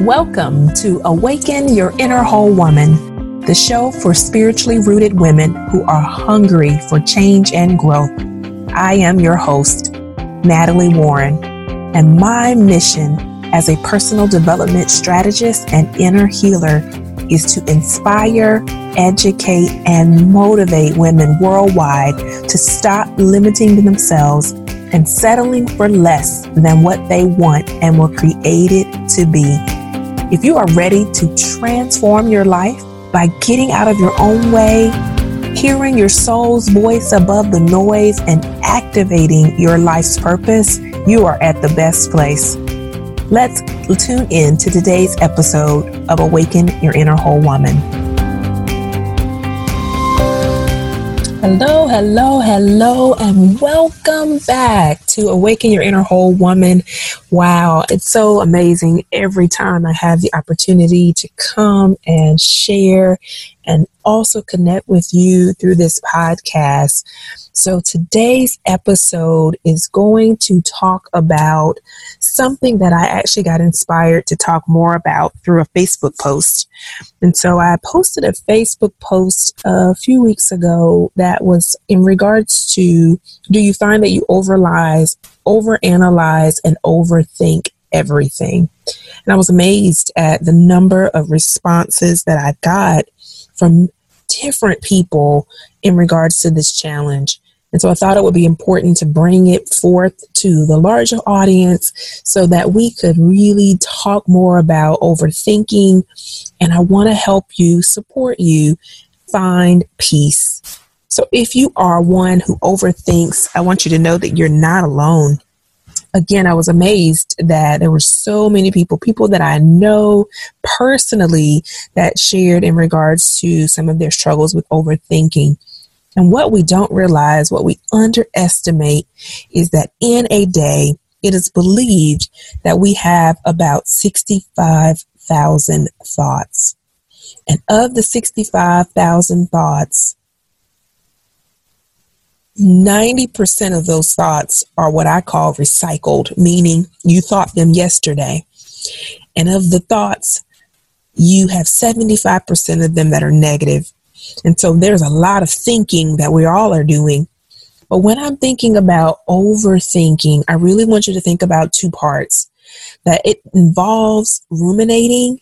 Welcome to Awaken Your Inner Whole Woman, the show for spiritually rooted women who are hungry for change and growth. I am your host, Natalie Warren, and my mission as a personal development strategist and inner healer is to inspire, educate, and motivate women worldwide to stop limiting themselves and settling for less than what they want and were created to be. If you are ready to transform your life by getting out of your own way, hearing your soul's voice above the noise, and activating your life's purpose, you are at the best place. Let's tune in to today's episode of Awaken Your Inner Whole Woman. Hello, hello, hello, and welcome back to Awaken Your Inner Whole Woman. Wow, it's so amazing every time I have the opportunity to come and share and also connect with you through this podcast. So today's episode is going to talk about something that I actually got inspired to talk more about through a Facebook post. And so I posted a Facebook post a few weeks ago that was in regards to do you find that you overanalyze, overanalyze and overthink everything? And I was amazed at the number of responses that I got from different people in regards to this challenge. And so I thought it would be important to bring it forth to the larger audience so that we could really talk more about overthinking. And I want to help you, support you, find peace. So if you are one who overthinks, I want you to know that you're not alone again, I was amazed that there were so many people, people that I know personally, that shared in regards to some of their struggles with overthinking. And what we don't realize, what we underestimate, is that in a day, it is believed that we have about 65,000 thoughts. And of the 65,000 thoughts, 90% of those thoughts are what I call recycled, meaning you thought them yesterday. And of the thoughts, you have 75% of them that are negative. And so there's a lot of thinking that we all are doing. But when I'm thinking about overthinking, I really want you to think about two parts that it involves ruminating.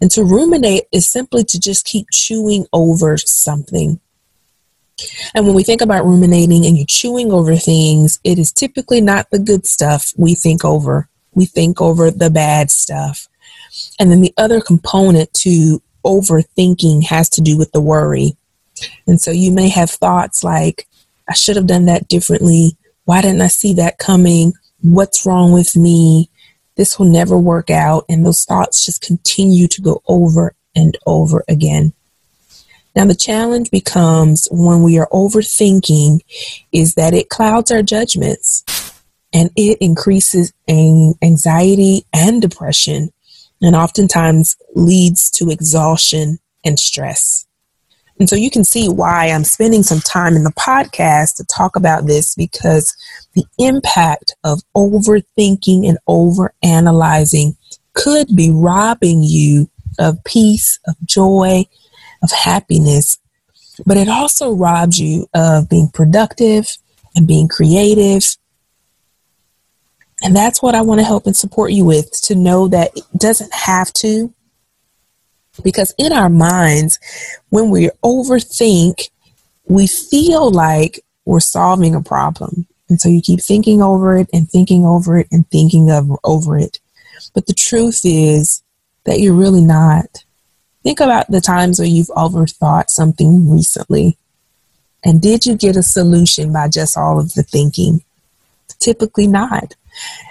And to ruminate is simply to just keep chewing over something. And when we think about ruminating and you're chewing over things, it is typically not the good stuff we think over. We think over the bad stuff. And then the other component to overthinking has to do with the worry. And so you may have thoughts like, I should have done that differently. Why didn't I see that coming? What's wrong with me? This will never work out. And those thoughts just continue to go over and over again. Now, the challenge becomes when we are overthinking is that it clouds our judgments and it increases anxiety and depression and oftentimes leads to exhaustion and stress. And so you can see why I'm spending some time in the podcast to talk about this because the impact of overthinking and overanalyzing could be robbing you of peace, of joy, of happiness, but it also robs you of being productive and being creative. And that's what I want to help and support you with to know that it doesn't have to. Because in our minds, when we overthink, we feel like we're solving a problem. And so you keep thinking over it and thinking over it and thinking of over it. But the truth is that you're really not. Think about the times where you've overthought something recently. And did you get a solution by just all of the thinking? Typically not.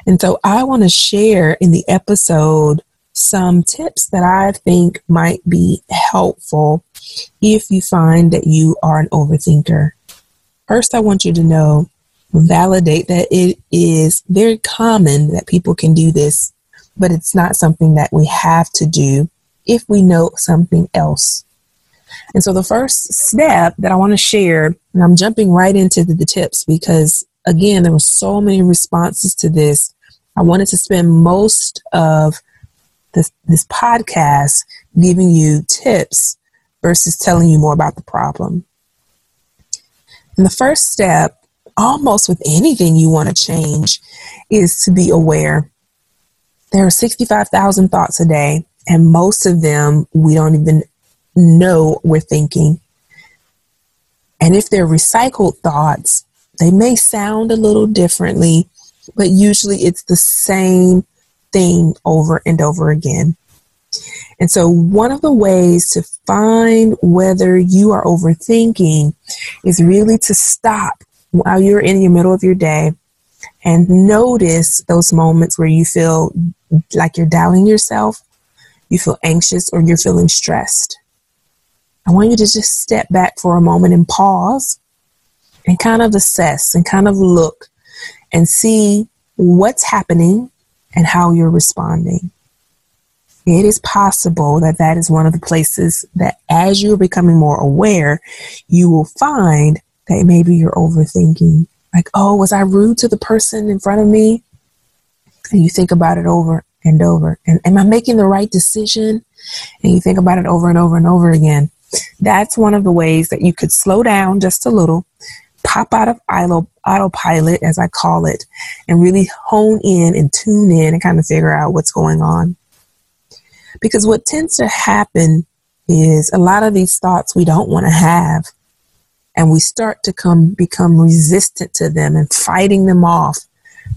And so I want to share in the episode some tips that I think might be helpful if you find that you are an overthinker. First, I want you to know, validate that it is very common that people can do this, but it's not something that we have to do if we know something else. And so the first step that I want to share, and I'm jumping right into the, the tips because again, there were so many responses to this. I wanted to spend most of this, this podcast giving you tips versus telling you more about the problem. And the first step, almost with anything you want to change, is to be aware. There are 65,000 thoughts a day, and most of them we don't even know we're thinking. And if they're recycled thoughts, they may sound a little differently, but usually it's the same thing over and over again. And so, one of the ways to find whether you are overthinking is really to stop while you're in the middle of your day and notice those moments where you feel like you're doubting yourself, you feel anxious, or you're feeling stressed. I want you to just step back for a moment and pause and kind of assess and kind of look and see what's happening and how you're responding. It is possible that that is one of the places that as you're becoming more aware, you will find that maybe you're overthinking. Like, oh, was I rude to the person in front of me? And you think about it over and over. And am I making the right decision? And you think about it over and over and over again. That's one of the ways that you could slow down just a little, pop out of auto, autopilot, as I call it, and really hone in and tune in and kind of figure out what's going on. Because what tends to happen is a lot of these thoughts we don't want to have, and we start to come become resistant to them and fighting them off,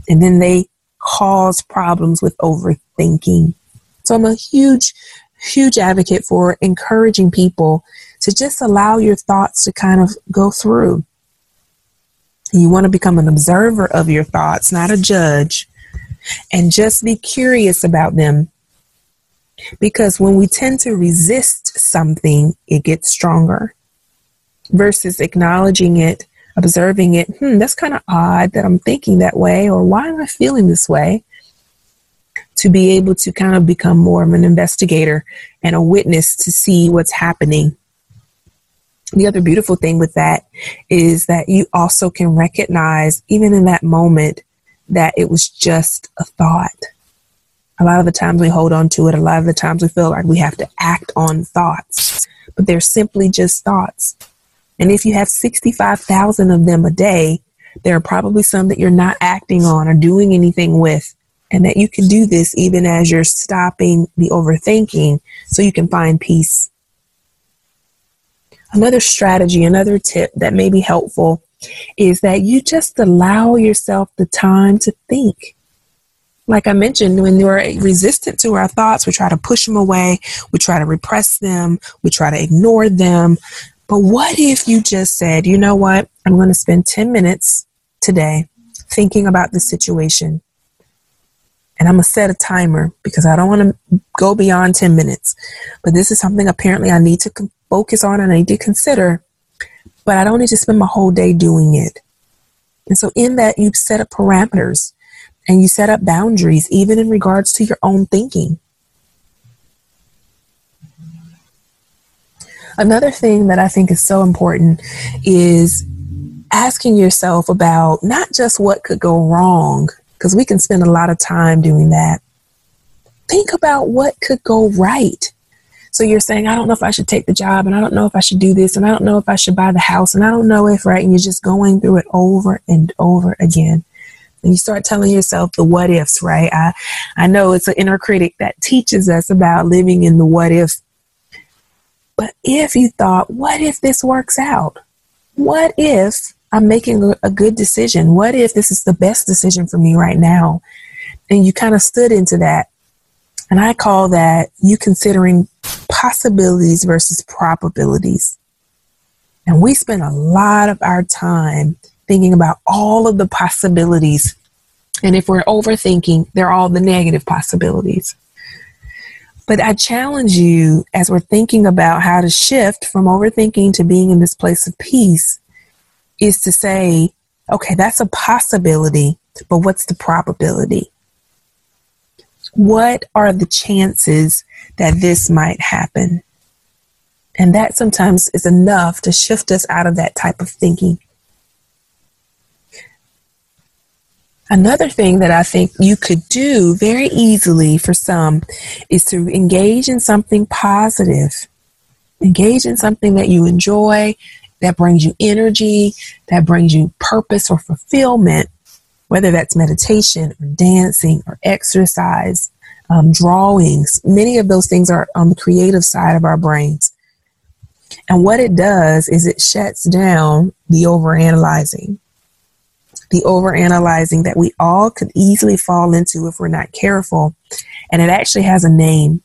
and then they cause problems with overthinking. So I'm a huge huge advocate for encouraging people to just allow your thoughts to kind of go through. You want to become an observer of your thoughts, not a judge, and just be curious about them. Because when we tend to resist something, it gets stronger versus acknowledging it, observing it. Hmm, that's kind of odd that I'm thinking that way, or why am I feeling this way? to be able to kind of become more of an investigator and a witness to see what's happening. The other beautiful thing with that is that you also can recognize, even in that moment, that it was just a thought. A lot of the times we hold on to it, a lot of the times we feel like we have to act on thoughts, but they're simply just thoughts. And if you have 65,000 of them a day, there are probably some that you're not acting on or doing anything with and that you can do this even as you're stopping the overthinking so you can find peace. Another strategy, another tip that may be helpful is that you just allow yourself the time to think. Like I mentioned, when we're resistant to our thoughts, we try to push them away, we try to repress them, we try to ignore them. But what if you just said, you know what? I'm going to spend 10 minutes today thinking about the situation and I'm going to set a timer because I don't want to go beyond 10 minutes. But this is something apparently I need to focus on and I need to consider, but I don't need to spend my whole day doing it. And so, in that, you set up parameters and you set up boundaries, even in regards to your own thinking. Another thing that I think is so important is asking yourself about not just what could go wrong because we can spend a lot of time doing that. Think about what could go right. So you're saying, I don't know if I should take the job, and I don't know if I should do this, and I don't know if I should buy the house, and I don't know if, right? And you're just going through it over and over again. And you start telling yourself the what ifs, right? I, I know it's an inner critic that teaches us about living in the what if. But if you thought, what if this works out? What if I'm making a, good decision. What if this is the best decision for me right now? And you kind of stood into that. And I call that you considering possibilities versus probabilities. And we spend a lot of our time thinking about all of the possibilities. And if we're overthinking, they're all the negative possibilities. But I challenge you as we're thinking about how to shift from overthinking to being in this place of peace is to say, okay, that's a possibility, but what's the probability? What are the chances that this might happen? And that sometimes is enough to shift us out of that type of thinking. Another thing that I think you could do very easily for some is to engage in something positive. Engage in something that you enjoy, that brings you energy, that brings you purpose or fulfillment, whether that's meditation or dancing or exercise, um, drawings. Many of those things are on the creative side of our brains. And what it does is it shuts down the overanalyzing the overanalyzing that we all could easily fall into if we're not careful. And it actually has a name.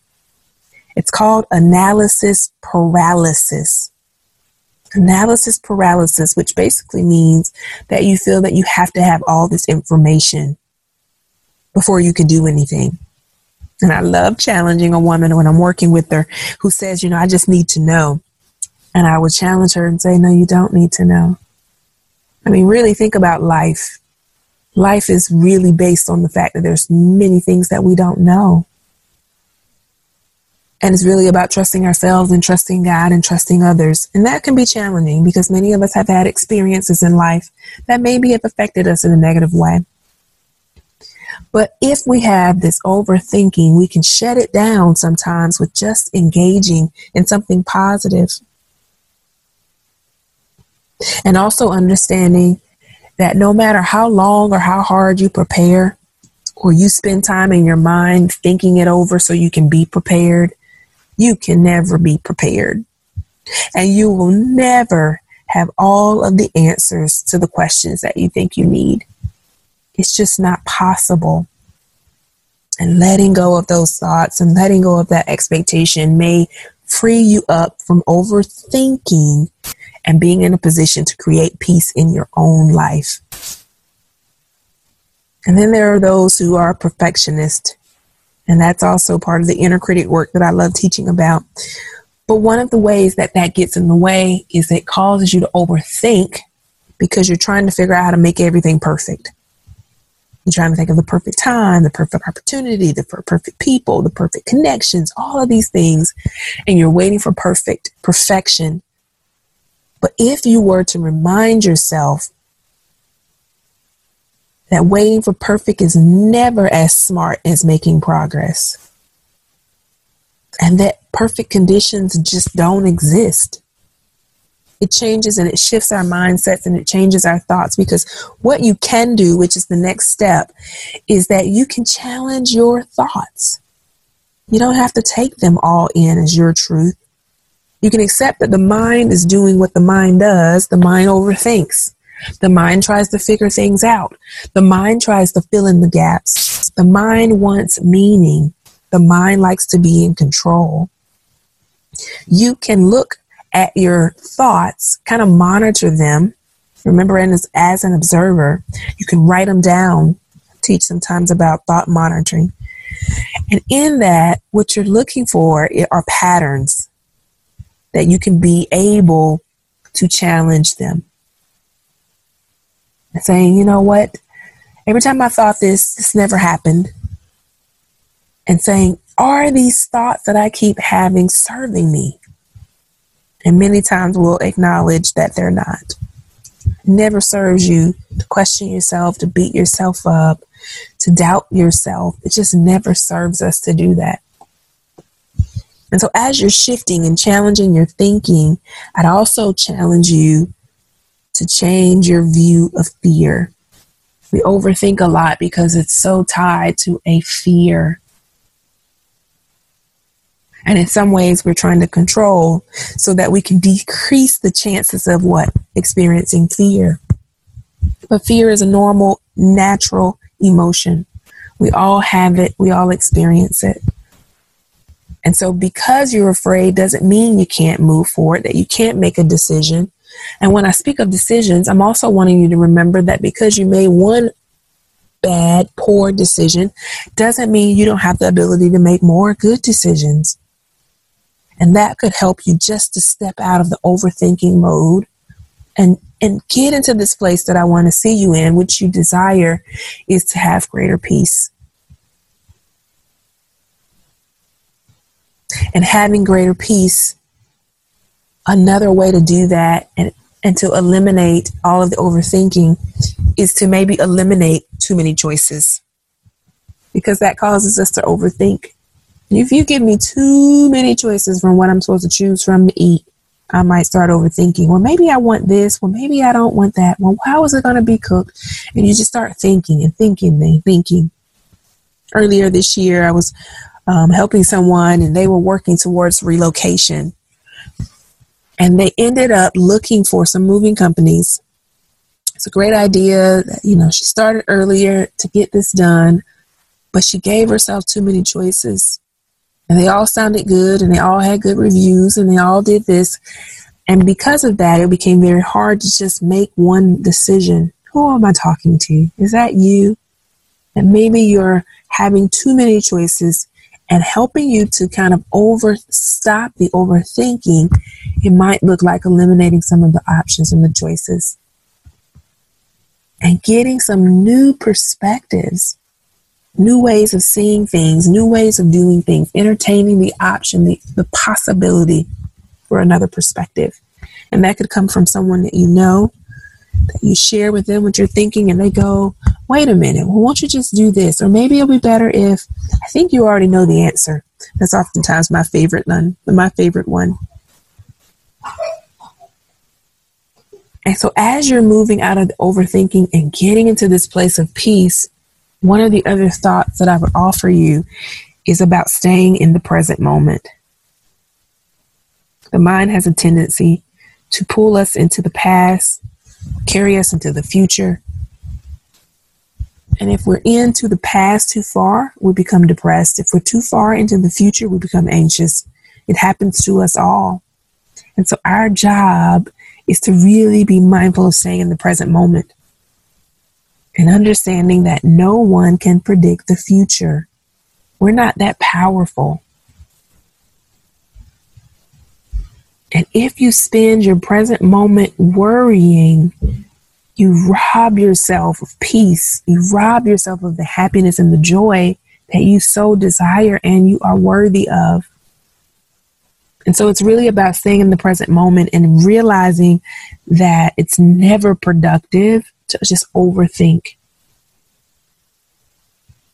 It's called analysis paralysis. Analysis paralysis, which basically means that you feel that you have to have all this information before you can do anything. And I love challenging a woman when I'm working with her who says, you know, I just need to know. And I would challenge her and say, no, you don't need to know. I mean, really think about life. Life is really based on the fact that there's many things that we don't know. And it's really about trusting ourselves and trusting God and trusting others. And that can be challenging because many of us have had experiences in life that maybe have affected us in a negative way. But if we have this overthinking, we can shut it down sometimes with just engaging in something positive. and also understanding that no matter how long or how hard you prepare, or you spend time in your mind thinking it over so you can be prepared, you can never be prepared. And you will never have all of the answers to the questions that you think you need. It's just not possible. And letting go of those thoughts and letting go of that expectation may free you up from overthinking and being in a position to create peace in your own life. And then there are those who are perfectionists, and that's also part of the inner critic work that I love teaching about. But one of the ways that that gets in the way is it causes you to overthink because you're trying to figure out how to make everything perfect. You're trying to think of the perfect time, the perfect opportunity, the perfect people, the perfect connections, all of these things, and you're waiting for perfect perfection but if you were to remind yourself that waiting for perfect is never as smart as making progress, and that perfect conditions just don't exist. It changes and it shifts our mindsets and it changes our thoughts because what you can do, which is the next step, is that you can challenge your thoughts. You don't have to take them all in as your truth. You can accept that the mind is doing what the mind does. The mind overthinks. The mind tries to figure things out. The mind tries to fill in the gaps. The mind wants meaning. The mind likes to be in control. You can look at your thoughts, kind of monitor them. Remember, as, as an observer, you can write them down. Teach sometimes about thought monitoring. And in that, what you're looking for are patterns that you can be able to challenge them. Saying, you know what? Every time I thought this, this never happened. And saying, are these thoughts that I keep having serving me? And many times we'll acknowledge that they're not. Never serves you to question yourself, to beat yourself up, to doubt yourself. It just never serves us to do that. And so, as you're shifting and challenging your thinking, I'd also challenge you to change your view of fear. We overthink a lot because it's so tied to a fear. And in some ways, we're trying to control so that we can decrease the chances of what? Experiencing fear. But fear is a normal, natural emotion. We all have it, we all experience it. And so, because you're afraid doesn't mean you can't move forward, that you can't make a decision. And when I speak of decisions, I'm also wanting you to remember that because you made one bad, poor decision, doesn't mean you don't have the ability to make more good decisions. And that could help you just to step out of the overthinking mode and and get into this place that I want to see you in, which you desire is to have greater peace. and having greater peace. Another way to do that and, and to eliminate all of the overthinking is to maybe eliminate too many choices because that causes us to overthink. If you give me too many choices from what I'm supposed to choose from to eat, I might start overthinking. Well, maybe I want this. Well, maybe I don't want that. Well, how is it going to be cooked? And you just start thinking and thinking and thinking. Earlier this year, I was um, helping someone and they were working towards relocation. And they ended up looking for some moving companies. It's a great idea. You know, she started earlier to get this done, but she gave herself too many choices and they all sounded good and they all had good reviews and they all did this. And because of that, it became very hard to just make one decision. Who am I talking to? Is that you? And maybe you're having too many choices and helping you to kind of over stop the overthinking. It might look like eliminating some of the options and the choices and getting some new perspectives new ways of seeing things, new ways of doing things, entertaining the option, the, the possibility for another perspective. And that could come from someone that you know, that you share with them what you're thinking, and they go, wait a minute, well, won't you just do this? Or maybe it'll be better if I think you already know the answer. That's oftentimes my favorite one, my favorite one. And so as you're moving out of the overthinking and getting into this place of peace, one of the other thoughts that I would offer you is about staying in the present moment. The mind has a tendency to pull us into the past, carry us into the future. And if we're into the past too far, we become depressed. If we're too far into the future, we become anxious. It happens to us all. And so our job is to really be mindful of staying in the present moment and understanding that no one can predict the future. We're not that powerful. And if you spend your present moment worrying, you rob yourself of peace. You rob yourself of the happiness and the joy that you so desire and you are worthy of. And so it's really about staying in the present moment and realizing that it's never productive to just overthink.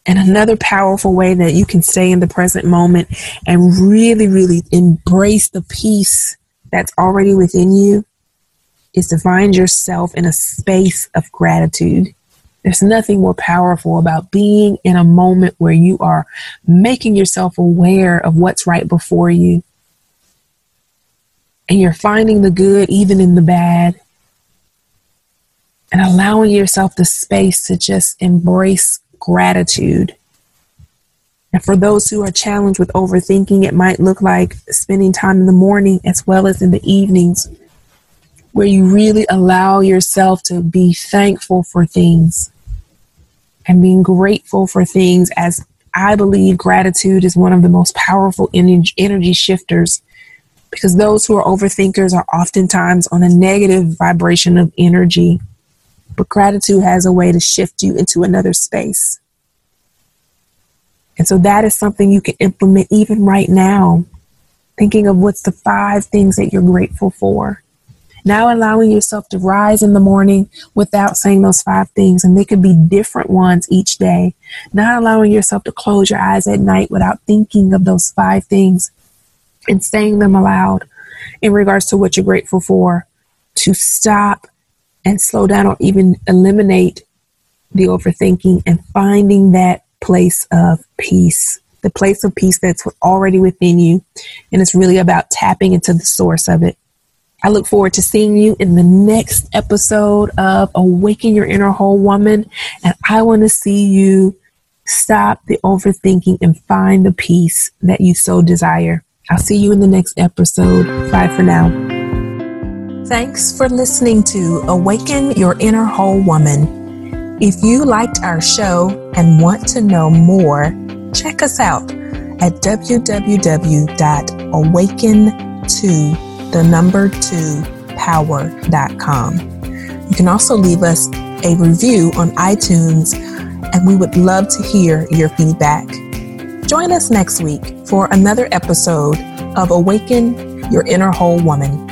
And another powerful way that you can stay in the present moment and really, really embrace the peace that's already within you is to find yourself in a space of gratitude. There's nothing more powerful about being in a moment where you are making yourself aware of what's right before you. And you're finding the good even in the bad and allowing yourself the space to just embrace gratitude. And for those who are challenged with overthinking, it might look like spending time in the morning as well as in the evenings, where you really allow yourself to be thankful for things and being grateful for things, as I believe gratitude is one of the most powerful energy shifters because those who are overthinkers are oftentimes on a negative vibration of energy. But gratitude has a way to shift you into another space. And so that is something you can implement even right now. Thinking of what's the five things that you're grateful for. Now allowing yourself to rise in the morning without saying those five things, and they could be different ones each day. Not allowing yourself to close your eyes at night without thinking of those five things and saying them aloud in regards to what you're grateful for. To stop and slow down or even eliminate the overthinking and finding that place of peace, the place of peace that's already within you. And it's really about tapping into the source of it. I look forward to seeing you in the next episode of Awaken Your Inner Whole Woman. And I want to see you stop the overthinking and find the peace that you so desire. I'll see you in the next episode. Bye for now. Thanks for listening to Awaken Your Inner Whole Woman. If you liked our show and want to know more, check us out at www.awaken2 the number 2 power.com. You can also leave us a review on iTunes and we would love to hear your feedback. Join us next week for another episode of Awaken Your Inner Whole Woman.